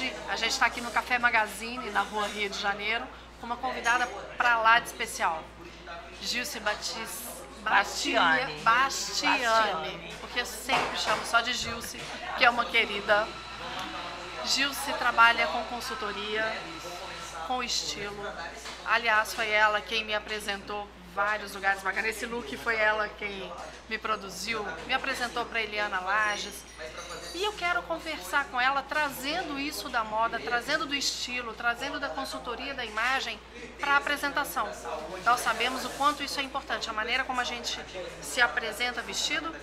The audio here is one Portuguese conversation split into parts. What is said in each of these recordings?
Hoje a gente está aqui no Café Magazine, na rua Rio de Janeiro, com uma convidada para lá de especial. Gilce Batista. Bastiani. Bastiani. Bastiani. Porque eu sempre chamo só de Gilce, que é uma querida. Gilce trabalha com consultoria, com estilo. Aliás, foi ela quem me apresentou vários lugares bacanas. Esse look foi ela quem me produziu, me apresentou para Eliana Lages. E eu quero conversar com ela, trazendo isso da moda, trazendo do estilo, trazendo da consultoria da imagem para a apresentação. Nós sabemos o quanto isso é importante, a maneira como a gente se apresenta vestido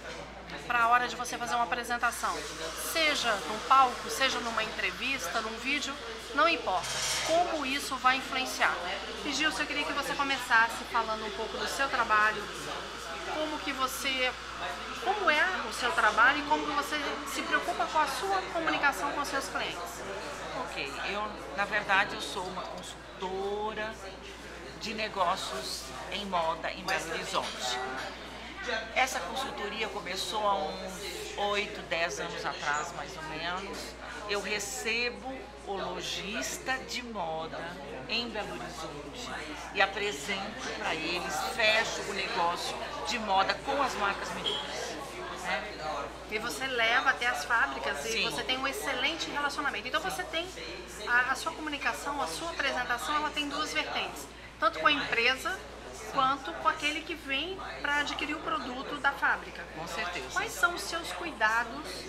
para a hora de você fazer uma apresentação. Seja num palco, seja numa entrevista, num vídeo, não importa. Como isso vai influenciar. E Gilson, eu queria que você começasse falando um pouco do seu trabalho, como que você, como é o seu trabalho e como que você se preocupa com a sua comunicação com os seus clientes. Ok, eu na verdade eu sou uma consultora de negócios em moda em Belo Horizonte. Essa consultoria começou há uns 8, 10 anos atrás, mais ou menos. Eu recebo o lojista de moda em Belo Horizonte e apresento para eles, fecho o negócio de moda com as marcas menores. Né? E você leva até as fábricas e Sim. você tem um excelente relacionamento. Então você tem a, a sua comunicação, a sua apresentação, ela tem duas vertentes. Tanto com a empresa quanto com aquele que vem para adquirir o produto da fábrica. Com certeza. Quais são os seus cuidados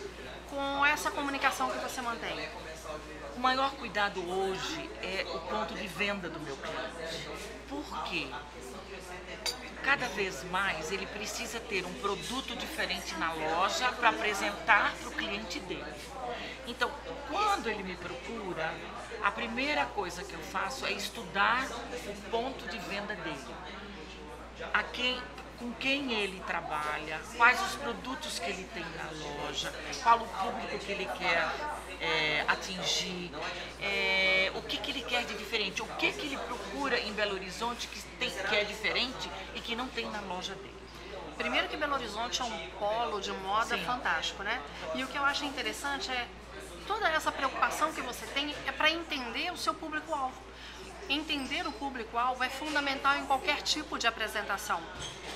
com essa comunicação que você mantém? O maior cuidado hoje é o ponto de venda do meu cliente. Por quê? Cada vez mais ele precisa ter um produto diferente na loja para apresentar para o cliente dele. Então, quando ele me procura, a primeira coisa que eu faço é estudar o ponto de venda dele. A quem, com quem ele trabalha, quais os produtos que ele tem na loja, qual o público que ele quer é, atingir, é, o que, que ele quer de diferente, o que, que ele procura em Belo Horizonte que, tem, que é diferente e que não tem na loja dele. Primeiro que Belo Horizonte é um polo de moda Sim. fantástico, né? E o que eu acho interessante é toda essa preocupação que você tem é para entender o seu público-alvo. Entender o público-alvo é fundamental em qualquer tipo de apresentação.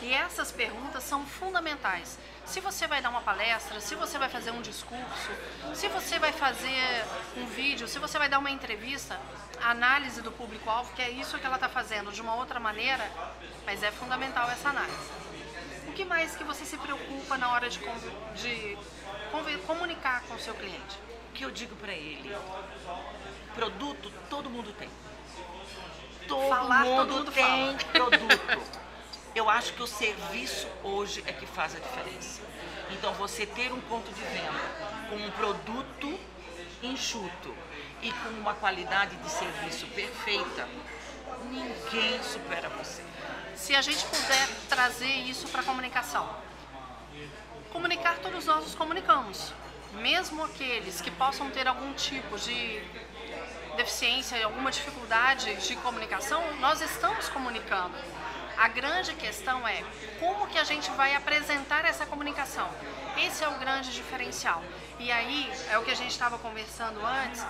E essas perguntas são fundamentais. Se você vai dar uma palestra, se você vai fazer um discurso, se você vai fazer um vídeo, se você vai dar uma entrevista, a análise do público-alvo, que é isso que ela está fazendo de uma outra maneira, mas é fundamental essa análise. O que mais que você se preocupa na hora de, de comunicar com o seu cliente? O que eu digo para ele? Produto todo mundo tem. Todo Falar, mundo todo mundo tem fala. produto. Eu acho que o serviço hoje é que faz a diferença. Então você ter um ponto de venda com um produto enxuto e com uma qualidade de serviço perfeita, ninguém supera você. Se a gente puder trazer isso para a comunicação. Comunicar, todos nós nos comunicamos. Mesmo aqueles que possam ter algum tipo de deficiência e alguma dificuldade de comunicação, nós estamos comunicando. A grande questão é como que a gente vai apresentar essa comunicação. Esse é o grande diferencial. E aí, é o que a gente estava conversando antes,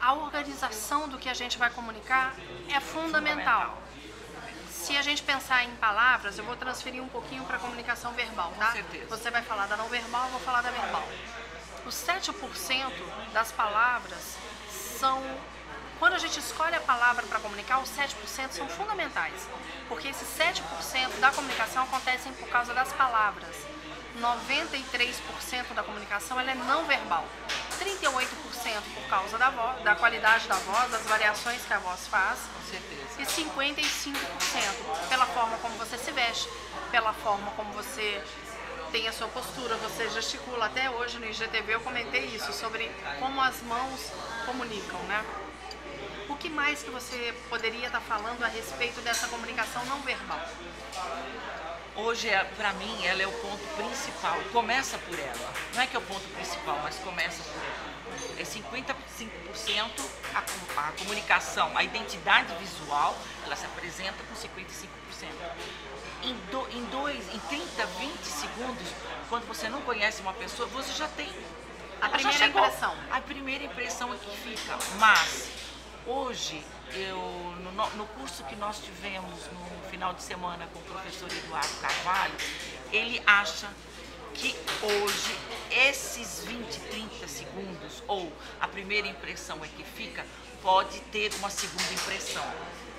a organização do que a gente vai comunicar é fundamental. Se a gente pensar em palavras, eu vou transferir um pouquinho para a comunicação verbal, tá? Com certeza. Você vai falar da não verbal, eu vou falar da verbal. Os 7% das palavras são. Quando a gente escolhe a palavra para comunicar, os 7% são fundamentais. Porque esses 7% da comunicação acontecem por causa das palavras. 93% da comunicação ela é não verbal. 38% por causa da, voz, da qualidade da voz, das variações que a voz faz Com certeza. e 55% pela forma como você se veste, pela forma como você tem a sua postura, você gesticula. Até hoje no IGTV eu comentei isso, sobre como as mãos comunicam, né? O que mais que você poderia estar falando a respeito dessa comunicação não verbal? Hoje, para mim, ela é o ponto principal. Começa por ela. Não é que é o ponto principal, mas começa por ela. É 55% a, a comunicação, a identidade visual, ela se apresenta com 55%. Em, do, em, dois, em 30, 20 segundos, quando você não conhece uma pessoa, você já tem A primeira impressão. A primeira impressão é técnica, mas hoje eu no, no, curso que nós tivemos no final de semana com o professor Eduardo Carvalho, ele acha que hoje esses 20, 30 segundos, ou a primeira impressão é que fica, pode ter uma segunda impressão,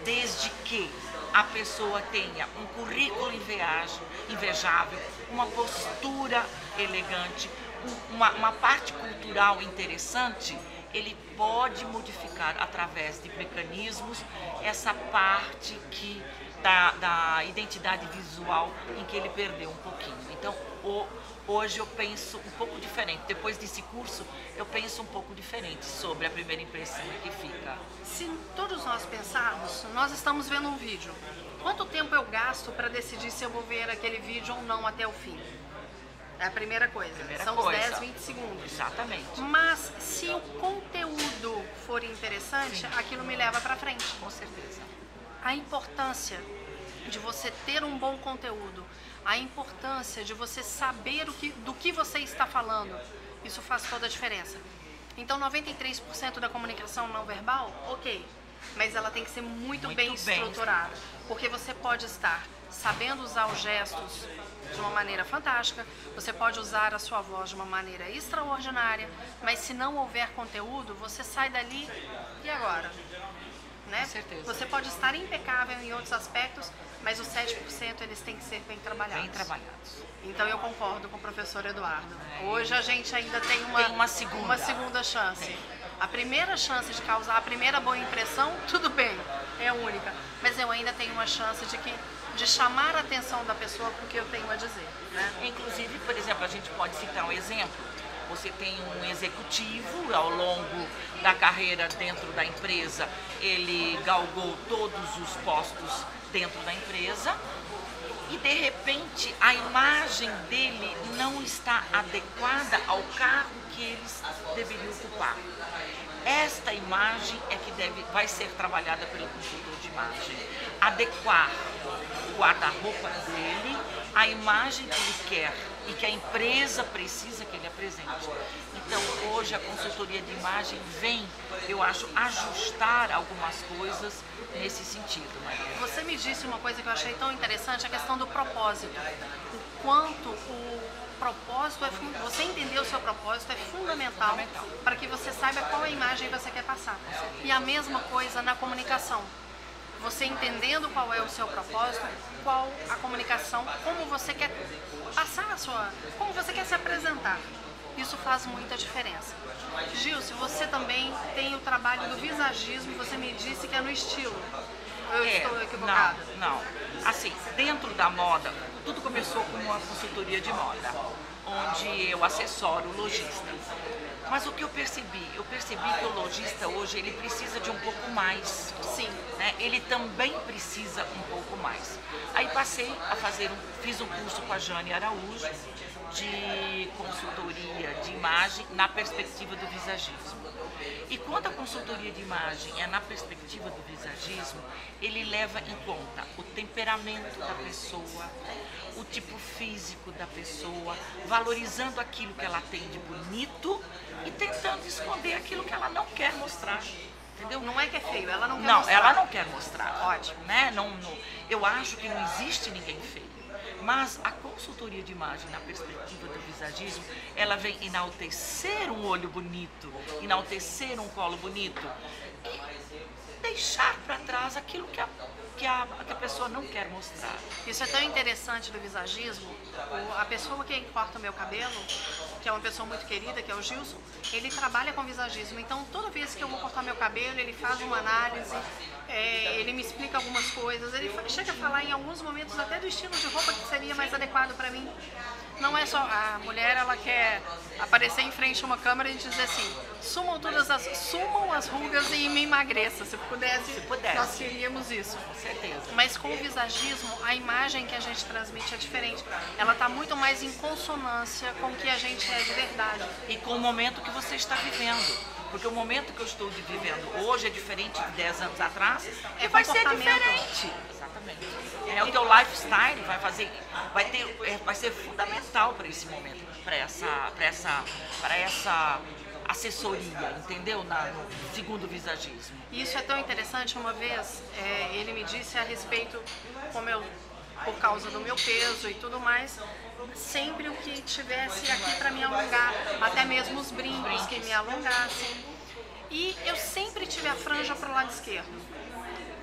desde que a pessoa tenha um currículo invejável, uma postura elegante, uma, uma parte cultural interessante, ele pode modificar através de mecanismos essa parte que da, da identidade visual em que ele perdeu um pouquinho. Então, hoje eu penso um pouco diferente. Depois desse curso, eu penso um pouco diferente sobre a primeira impressão que fica. Se todos nós pensarmos, nós estamos vendo um vídeo. Quanto tempo eu gasto para decidir se eu vou ver aquele vídeo ou não até o fim? É a primeira coisa. Primeira São coisa. os 10, 20 segundos. Exatamente. Mas se o conteúdo for interessante, Sim. aquilo me leva para frente. Com certeza. A importância de você ter um bom conteúdo, a importância de você saber o que, do que você está falando, isso faz toda a diferença. Então, 93% da comunicação não verbal, ok, mas ela tem que ser muito, Muito bem bem estruturada, porque você pode estar sabendo usar os gestos de uma maneira fantástica, você pode usar a sua voz de uma maneira extraordinária, mas se não houver conteúdo, você sai dali e agora? Né? Com certeza. Você pode estar impecável em outros aspectos, mas os 7% eles têm que ser bem trabalhados. Bem trabalhados. Então eu concordo com o professor Eduardo. É, Hoje a gente ainda tem uma, Tem uma segunda. uma segunda chance. A primeira chance de causar a primeira boa impressão, tudo bem, é única. Mas eu ainda tenho uma chance de, que, de chamar a atenção da pessoa para o que eu tenho a dizer. Né? Inclusive, por exemplo, a gente pode citar um exemplo. Você tem um executivo ao longo da carreira dentro da empresa, ele galgou todos os postos dentro da empresa e de repente a imagem dele não está adequada ao cargo que eles deveriam ocupar. Esta imagem é que deve, vai ser trabalhada pelo consultor de imagem. Adequar o guarda-roupa dele à imagem que ele quer e que a empresa precisa que ele apresente. Então, hoje a consultoria de imagem vem, eu acho, ajustar algumas coisas nesse sentido, Maria. Você me disse uma coisa que eu achei tão interessante, a questão do propósito. O quanto o propósito é você entender o seu propósito é fundamental, Fundamental. para que você saiba qual a imagem você quer passar. E a mesma coisa na comunicação. Você entendendo qual é o seu propósito, qual a comunicação, como você quer passar a sua, como você quer se apresentar. Isso faz muita diferença. Gil, se você também tem o trabalho do visagismo, você me disse que é no estilo. Eu É, estou equivocada. Não, não. Assim, dentro da moda, tudo começou com uma consultoria de moda, onde eu assessoro o lojista. Mas o que eu percebi? Eu percebi que o lojista hoje ele precisa de um pouco mais. Sim. né? Ele também precisa um pouco mais. Aí passei a fazer um, fiz um curso com a Jane Araújo de consultoria de imagem na perspectiva do visagismo. E quando a consultoria de imagem é na perspectiva do visagismo, ele leva em conta o temperamento da pessoa, o tipo físico da pessoa, valorizando aquilo que ela tem de bonito e tentando esconder aquilo que ela não quer mostrar. Entendeu? Não é que é feio, ela não quer Não, mostrar. ela não quer mostrar. Ótimo. Né? Não, não- eu acho que não existe ninguém feio. Mas a consultoria de imagem na perspectiva do visagismo, ela vem enaltecer um olho bonito, enaltecer um colo bonito e deixar para trás aquilo que a, que, a, que a pessoa não quer mostrar. Isso é tão interessante do visagismo. O- a pessoa que corta o meu cabelo, que é uma pessoa muito querida, que é o Gilson, ele trabalha com visagismo. Então, toda vez que eu vou cortar meu cabelo, ele faz uma análise, é, ele me explica algumas coisas. Ele chega a falar em alguns momentos até do estilo de roupa que seria mais adequado para mim. Não é só a mulher, ela quer aparecer em frente a uma câmera e dizer assim: sumam todas as, sumam as rugas e me emagreça. Se pudesse, Se pudesse. nós queríamos isso. Com certeza. Mas com o visagismo, a imagem que a gente transmite é diferente. Ela está muito mais em consonância com o que a gente é de verdade. e com o momento que você está vivendo. Porque o momento que eu estou vivendo hoje é diferente de 10 anos atrás e É vai ser diferente. Exatamente. É, o teu lifestyle vai fazer, vai ter, é, vai ser fundamental para esse momento, para essa, para essa, para essa assessoria, entendeu? Na, no segundo visagismo. Isso é tão interessante. Uma vez é, ele me disse a respeito, como eu, por causa do meu peso e tudo mais, sempre o que tivesse aqui para me alongar, até mesmo os brincos que me alongassem. E eu sempre tive a franja para o lado esquerdo.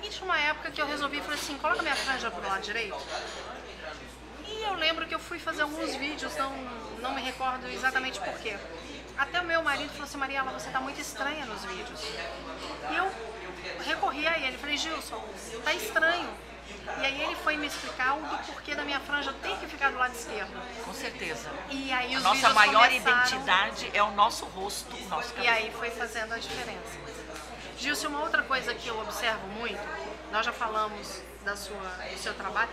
E tinha uma época que eu resolvi, falei assim, coloca minha franja para o lado direito. E eu lembro que eu fui fazer alguns vídeos, não, não me recordo exatamente porquê. Até o meu marido falou assim, Mariela, você está muito estranha nos vídeos. E eu recorri a ele, falei, Gilson, tá estranho. E aí ele foi me explicar o do porquê da minha franja ter que ficar do lado esquerdo. Com certeza. E aí os Nossa vídeos maior começaram, identidade é o nosso rosto, o nosso E cabelo. aí foi fazendo a diferença. Gilson, uma outra coisa que eu observo muito, nós já falamos da sua, do seu trabalho,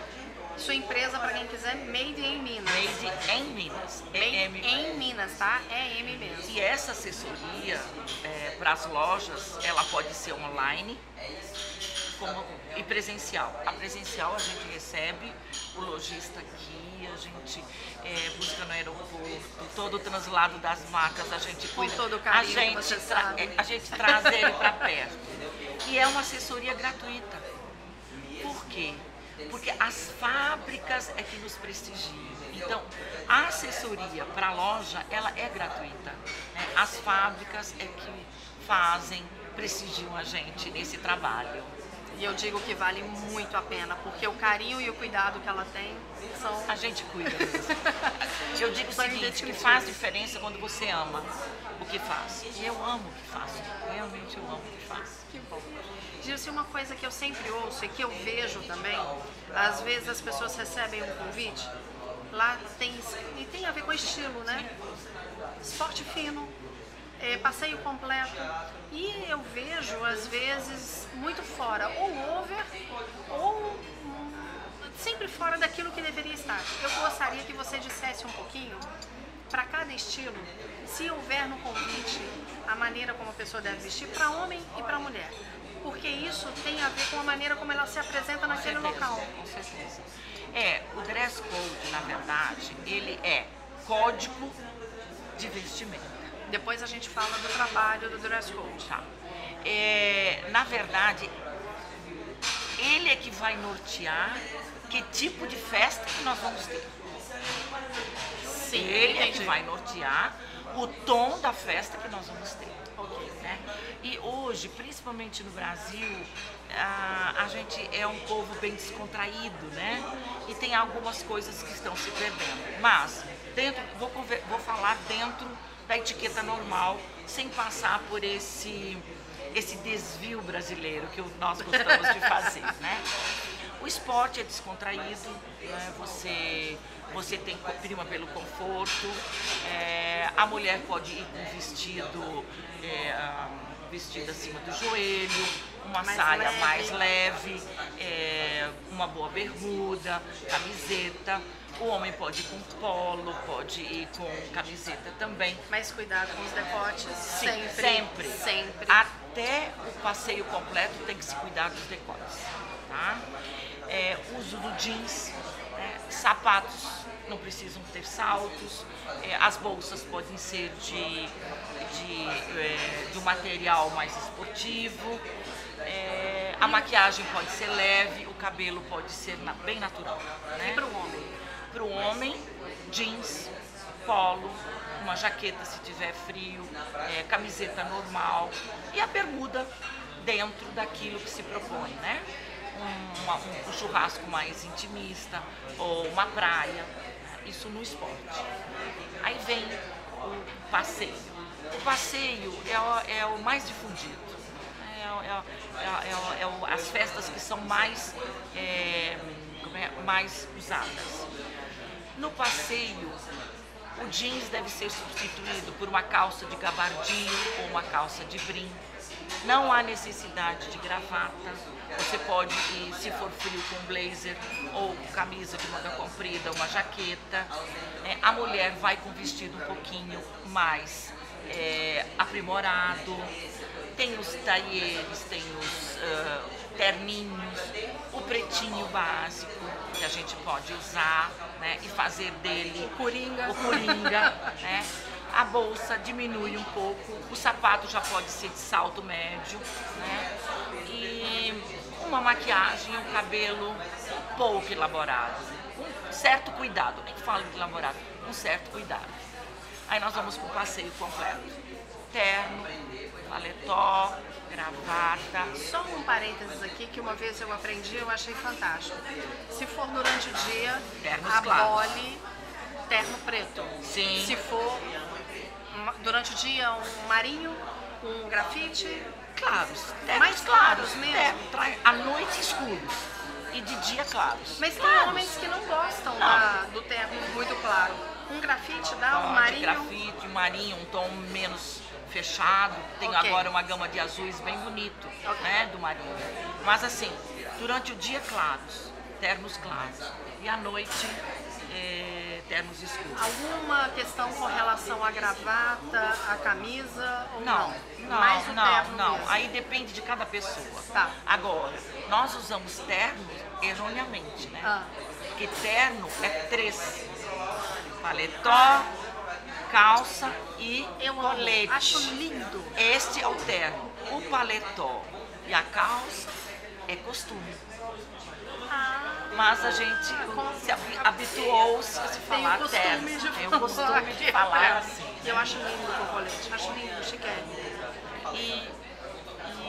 sua empresa, para quem quiser, Made in Minas. Made em Minas. Made É M. em Minas, tá? É M mesmo. E essa assessoria para as lojas, ela pode ser online como, e presencial. A presencial a gente recebe o lojista aqui, a gente é, busca no aeroporto, todo o translado das marcas a gente Com cuida. todo o carinho a gente, sabe. é, a gente traz ele para perto. E é uma assessoria gratuita. Por quê? Porque as fábricas é que nos prestigiam. Então, a assessoria para a loja, ela é gratuita. né? As fábricas é que fazem, prestigiam a gente nesse trabalho. E eu digo que vale muito a pena, porque o carinho e o cuidado que ela tem são. A gente cuida mesmo. Eu digo o seguinte, que faz diferença quando você ama o que faz. E eu amo o que faço. Realmente eu amo o que faço. Que bom. Gilson, uma coisa que eu sempre ouço e que eu vejo também, às vezes as pessoas recebem um convite, lá tem, e tem a ver com estilo, né? Esporte fino, é, passeio completo. E eu vejo, às vezes, muito fora, ou over, ou sempre fora daquilo que deveria estar. Eu gostaria que você dissesse um pouquinho, para cada estilo, se houver no convite a maneira como a pessoa deve vestir, para homem e para mulher. Porque isso tem a ver com a maneira como ela se apresenta naquele certeza, local. Com certeza. É, o dress code, na verdade, ele é código de vestimenta. Depois a gente fala do trabalho do dress code. Tá? É, na verdade, ele é que vai nortear que tipo de festa que nós vamos ter. Sim, Ele é que entendi. vai nortear o tom da festa que nós vamos ter. Né? E hoje, principalmente no Brasil, a, a gente é um povo bem descontraído, né? E tem algumas coisas que estão se perdendo. Mas, dentro, vou, vou falar dentro da etiqueta normal, sem passar por esse, esse desvio brasileiro que nós gostamos de fazer, né? O esporte é descontraído, né? você, você tem prima pelo conforto, é, a mulher pode ir com vestido, é, ah, vestido acima do joelho, uma Mais saia leve. mais leve, é, uma boa bermuda, camiseta. O homem pode ir com polo, pode ir com camiseta também. Mas cuidado com os decotes, Sim, sempre. sempre. Sempre. Até o passeio completo tem que se cuidar dos decotes. Tá? É, uso do jeans, né? sapatos não precisam ter saltos, é, as bolsas podem ser de, de, é, de um material mais esportivo, é, a maquiagem pode ser leve, o cabelo pode ser na- bem natural. Né? E para o homem? Para o homem, jeans, polo, uma jaqueta se tiver frio, é, camiseta normal e a bermuda dentro daquilo que se propõe, né? Um, uma- um churrasco mais intimista ou uma praia, isso no esporte. Aí vem o passeio. O passeio é o, é o mais difundido. É, é é é é o- as festas que são mais, mais usadas. No passeio, o jeans deve ser substituído por uma calça de gabardinho ou uma calça de brim. Não há necessidade de gravata. Você pode ir, se for frio, com blazer ou camisa de manga comprida, uma jaqueta. É, a mulher vai com vestido um pouquinho mais é, aprimorado. Tem os taieres, tem os ah, terninhos, o pretinho básico que a gente pode usar né, e fazer dele Coringa. o coringa, né? a bolsa diminui um pouco, o sapato já pode ser de salto médio, né? E uma maquiagem, um cabelo pouco elaborado, um certo cuidado, nem falo de elaborado, um certo cuidado. Aí nós vamos para o passeio completo. Terno, paletó, gravata. Só um parênteses aqui que uma vez eu aprendi, eu achei fantástico. Se for durante o dia, Ternos abole terno preto. Sim. Se for durante o dia um marinho, um grafite, Claros, ternos Mais claros mesmo. É, trai- à noite escuros e de dia claros. mas tem Claros. homens que não gostam Não. da- do terno muito claro. Um grafite dá um marinho. grafite, marinho, um tom menos fechado. Tem Ok. agora uma gama de azuis bem bonito, Ok. né, do marinho. Mas assim, durante o dia claros, ternos claros. E à noite, eh, ternos escuros. Alguma questão com relação à gravata, à camisa ou não? Não, não, Mais o não, terno não. mesmo. Aí depende de cada pessoa. Tá. Agora, nós usamos ternos erroneamente, né? Ah. Porque terno é três. Paletó, calça e Eu colete. acho lindo. Este é o terno. O paletó e a calça é costume. Ah, Mas a gente com- se habi- habituou-se a se falar costume terno. de Tem o costume de é falar terno. assim. E eu acho lindo o colete, acho lindo, chiquérrimo. E,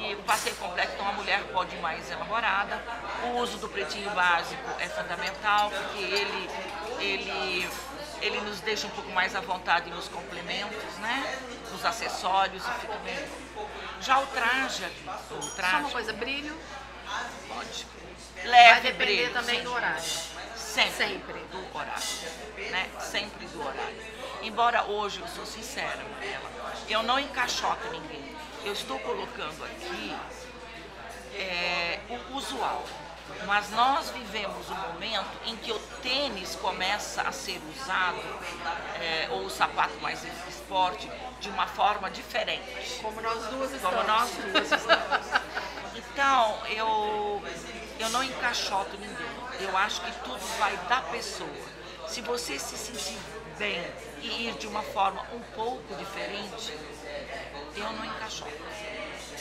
e o passeio completo, então a mulher pode ir mais elaborada. O uso do pretinho básico é fundamental, porque ele, ele, ele nos deixa um pouco mais à vontade nos complementos, né? Nos acessórios e fica bem. Já o traje, o Só traje uma coisa, brilho pode. vai Leve depender brilho, também sim. do horário. Sempre, Sempre. do horário, né? Sempre do horário. Embora hoje, eu sou sincera, Mariela, eu não encaixoto ninguém. Eu estou colocando aqui é, o usual. Mas nós vivemos um momento em que o tênis começa a ser usado, é, ou o sapato mais esporte, de uma forma diferente Como nós duas estamos. como nós duas estamos. Então, eu, eu não encaixoto ninguém. Eu acho que tudo vai da pessoa. Se você se sentir bem e ir de uma forma um pouco diferente, eu não encaixoto.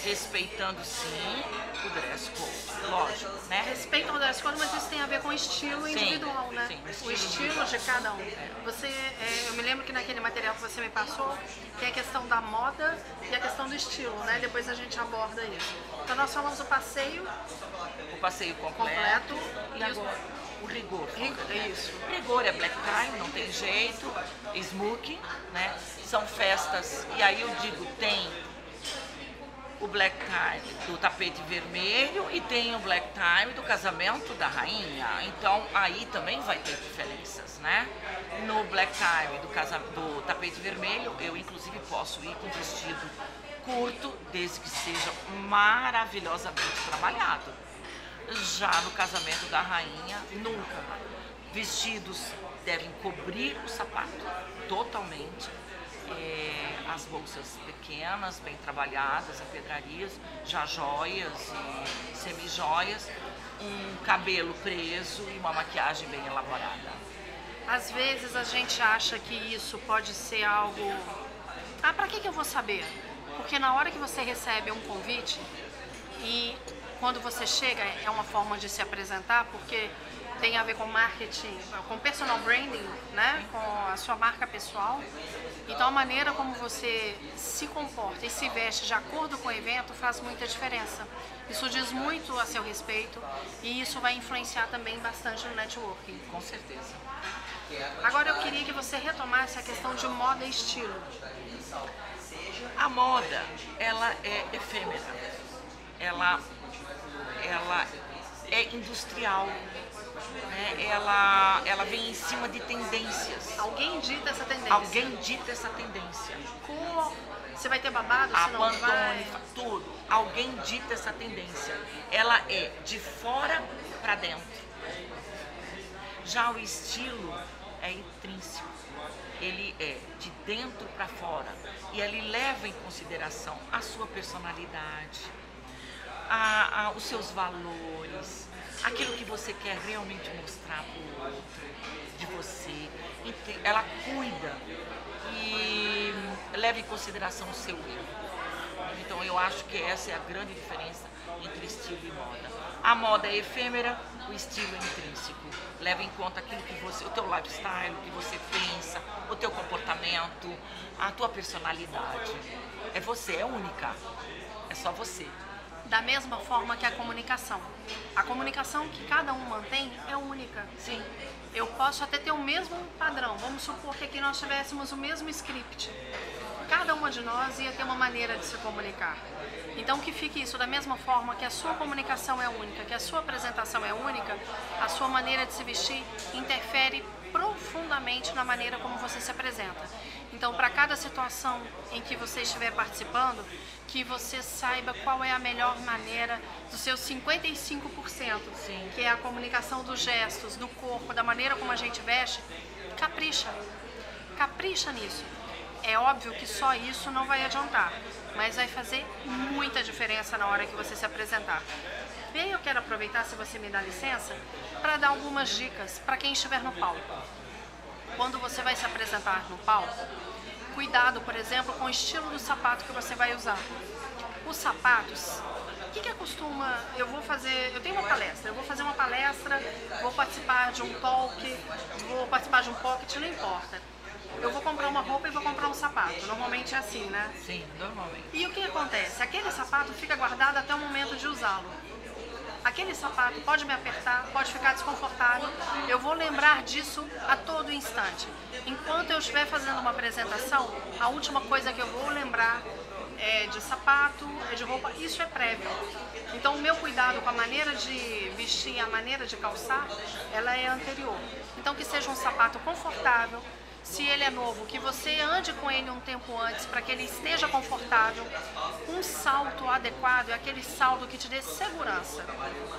Respeitando sim o dress code, lógico, né? Respeitam o dress code, mas isso tem a ver com estilo Sim, individual, né? sim, o estilo estilo de cada um. Você, é, eu me lembro que naquele material que você me passou, tem a questão da moda e a questão do estilo, né? Depois a gente aborda isso. Então nós falamos do passeio O passeio completo, completo e agora o rigor. É isso. Rigor é black tie, não tem jeito, smoking, né? São festas, e aí eu digo, tem o black tie do tapete vermelho e tem o black tie do casamento da rainha. Então aí também vai ter diferenças, né? No black tie do, casa, do tapete vermelho, eu inclusive posso ir com vestido curto, desde que seja maravilhosamente trabalhado. Já no casamento da rainha, nunca. Vestidos devem cobrir o sapato totalmente. É, as bolsas pequenas, bem trabalhadas, a pedrarias, já joias e semijoias, um cabelo preso e uma maquiagem bem elaborada. Às vezes a gente acha que isso pode ser algo. Ah, pra que, que eu vou saber? Porque na hora que você recebe um convite e quando você chega é uma forma de se apresentar, porque tem a ver com marketing, com personal branding, né? Com a sua marca pessoal. Então a maneira como você se comporta e se veste de acordo com o evento faz muita diferença. Isso diz muito a seu respeito e isso vai influenciar também bastante no networking. Com certeza. Agora eu queria que você retomasse a questão de moda e estilo. A moda, ela é efêmera. Ela, ela é industrial. Né? Ela, ela vem em cima de tendências. Alguém dita essa tendência. Alguém dita essa tendência. Cor, você vai ter babado, A se não vai. tudo. Alguém dita essa tendência. Ela é de fora para dentro. Já o estilo é intrínseco. Ele é de dentro para fora. E ele leva em consideração a sua personalidade, a- a- os seus valores, aquilo que você quer realmente mostrar para o outro, de você. Ela cuida e leva em consideração o seu erro. Então eu acho que essa é a grande diferença entre estilo e moda. A moda é efêmera, o estilo é intrínseco. Leva em conta aquilo que você, o teu lifestyle, o que você pensa, o teu comportamento, a tua personalidade. É você, é única. É só você. Da mesma forma que a comunicação. A comunicação que cada um mantém é única. Sim. Eu posso até ter o mesmo padrão. Vamos supor que aqui nós tivéssemos o mesmo script cada uma de nós ia ter uma maneira de se comunicar. Então que fique isso da mesma forma que a sua comunicação é única, que a sua apresentação é única, a sua maneira de se vestir interfere profundamente na maneira como você se apresenta. Então, para cada situação em que você estiver participando, que você saiba qual é a melhor maneira dos seus 55%, Sim. que é a comunicação dos gestos, do corpo, da maneira como a gente veste, capricha. Capricha nisso. É óbvio que só isso não vai adiantar, mas vai fazer muita diferença na hora que você se apresentar. E aí eu quero aproveitar, se você me dá licença, para dar algumas dicas para quem estiver no palco. Quando você vai se apresentar no palco, cuidado, por exemplo, com o estilo do sapato que você vai usar. Os sapatos, o que, que acostuma? Eu vou fazer, eu tenho uma palestra, eu vou fazer uma palestra, vou participar de um talk, vou participar de um pocket, não importa eu vou comprar uma roupa e vou comprar um sapato. Normalmente é assim, né? Sim, normalmente. E o que acontece? Aquele sapato fica guardado até o momento de usá-lo. Aquele sapato pode me apertar, pode ficar desconfortável. Eu vou lembrar disso a todo instante. Enquanto eu estiver fazendo uma apresentação, a última coisa que eu vou lembrar é de sapato, é de roupa, isso é prévio. Então o meu cuidado com a maneira de vestir, a maneira de calçar, ela é anterior. Então que seja um sapato confortável, se ele é novo, que você ande com ele um tempo antes para que ele esteja confortável. Um salto adequado é aquele salto que te dê segurança.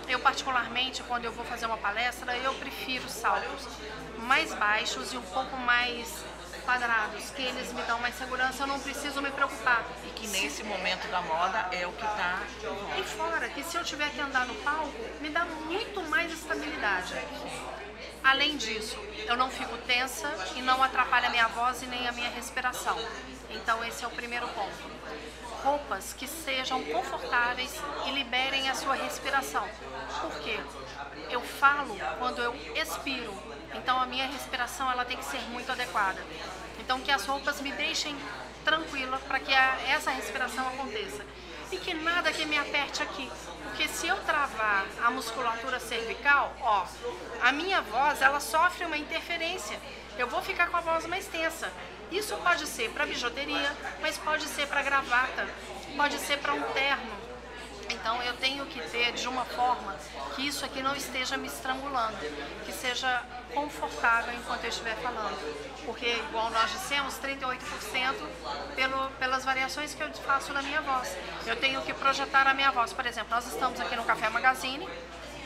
Eu particularmente, quando eu vou fazer uma palestra, eu prefiro saltos mais baixos e um pouco mais quadrados, que eles me dão mais segurança, eu não preciso me preocupar. E que nesse momento da moda é o que está. E fora, que se eu tiver que andar no palco, me dá muito mais estabilidade. Além disso, eu não fico tensa e não atrapalha a minha voz e nem a minha respiração. Então esse é o primeiro ponto. Roupas que sejam confortáveis e liberem a sua respiração. Por quê? Eu falo quando eu expiro, então a minha respiração ela tem que ser muito adequada. Então que as roupas me deixem tranquila para que a, essa respiração aconteça e que nada que me aperte aqui. Porque se eu travar a musculatura cervical, ó, a minha voz ela sofre uma interferência. Eu vou ficar com a voz mais tensa. Isso pode ser para bijuteria, mas pode ser para gravata, pode ser para um terno. Então eu tenho que ter de uma forma que isso aqui não esteja me estrangulando, que seja confortável enquanto eu estiver falando. Porque, igual nós dissemos, 38% pelo, pelas variações que eu faço na minha voz. Eu tenho que projetar a minha voz. Por exemplo, nós estamos aqui no Café Magazine,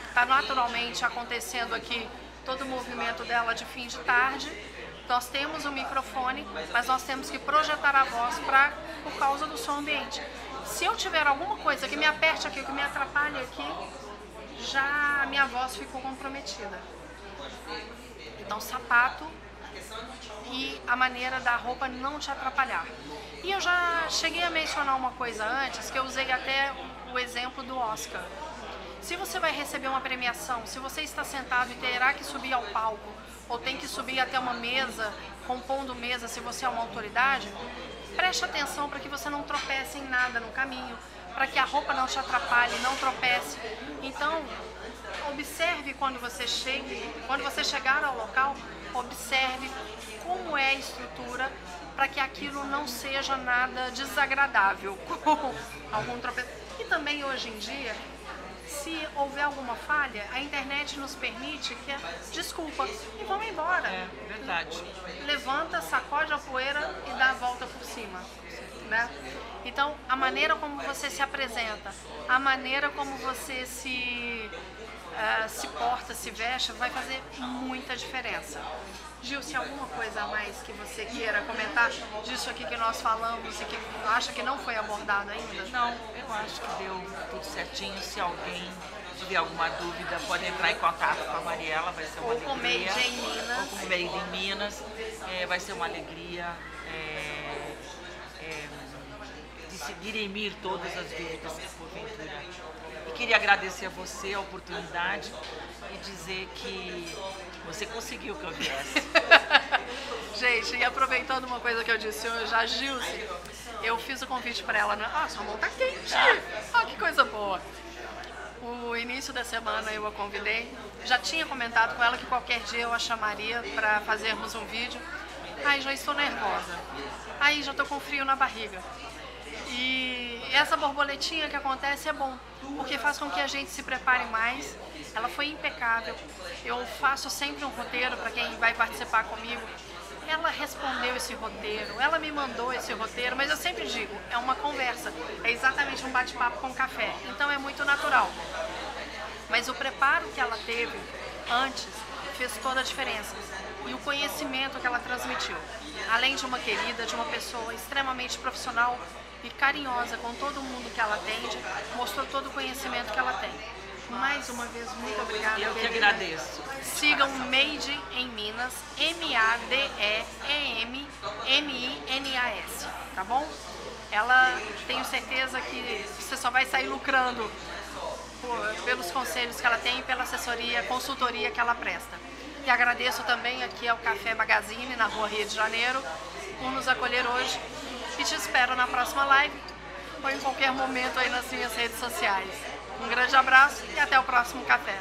está naturalmente acontecendo aqui todo o movimento dela de fim de tarde. Nós temos o microfone, mas nós temos que projetar a voz pra, por causa do som ambiente. Se eu tiver alguma coisa que me aperte aqui, que me atrapalhe aqui, já a minha voz ficou comprometida. Então, sapato e a maneira da roupa não te atrapalhar. E eu já cheguei a mencionar uma coisa antes, que eu usei até o exemplo do Oscar. Se você vai receber uma premiação, se você está sentado e terá que subir ao palco, ou tem que subir até uma mesa, compondo mesa, se você é uma autoridade, preste atenção para que você não tropece em nada no caminho, para que a roupa não te atrapalhe, não tropece. Então, observe quando você chegue, quando você chegar ao local, observe como é a estrutura para que aquilo não seja nada desagradável, com algum tropeço. E também hoje em dia, se houver alguma falha, a internet nos permite que desculpa e vamos embora. É verdade. Levanta, sacode a poeira e dá a volta por cima. Né? Então, a maneira como você se apresenta, a maneira como você se uh, se porta, se veste, vai fazer muita diferença. Gil, se alguma coisa a mais que você queira comentar disso aqui que nós falamos e que acha que não foi abordado ainda? Não, eu acho que deu tudo certinho. Se alguém tiver alguma dúvida, pode entrar em contato com a Mariela, vai ser uma Ou alegria. com Made em Minas. Ou com Made em Minas. É, vai ser uma alegria. É, é, de se dirimir todas as dúvidas que porventura. Queria agradecer a você a oportunidade e dizer que você conseguiu que eu viesse. Gente, e aproveitando uma coisa que eu disse hoje, a Gilce, eu fiz o convite para ela, né? Ah, sua mão tá quente! Ah, que coisa boa! O início da semana eu a convidei, já tinha comentado com ela que qualquer dia eu a chamaria para fazermos um vídeo. Ai, já estou nervosa. Aí já estou com frio na barriga. Essa borboletinha que acontece é bom, porque faz com que a gente se prepare mais. Ela foi impecável. Eu faço sempre um roteiro para quem vai participar comigo. Ela respondeu esse roteiro, ela me mandou esse roteiro, mas eu sempre digo, é uma conversa, é exatamente um bate-papo com café, então é muito natural. Mas o preparo que ela teve antes fez toda a diferença e o conhecimento que ela transmitiu. Além de uma querida, de uma pessoa extremamente profissional, e carinhosa com todo mundo que ela atende, mostrou todo o conhecimento que ela tem. Mais uma vez, muito obrigada. Eu que agradeço. Sigam Made em Minas, M-A-D-E-E-M-M-I-N-A-S, tá bom? Ela, tenho certeza que você só vai sair lucrando por, pelos conselhos que ela tem, pela assessoria, consultoria que ela presta. E agradeço também aqui ao Café Magazine, na rua Rio de Janeiro, por nos acolher hoje e te espero na próxima live ou em qualquer momento aí nas minhas redes sociais. Um grande abraço e até o próximo café.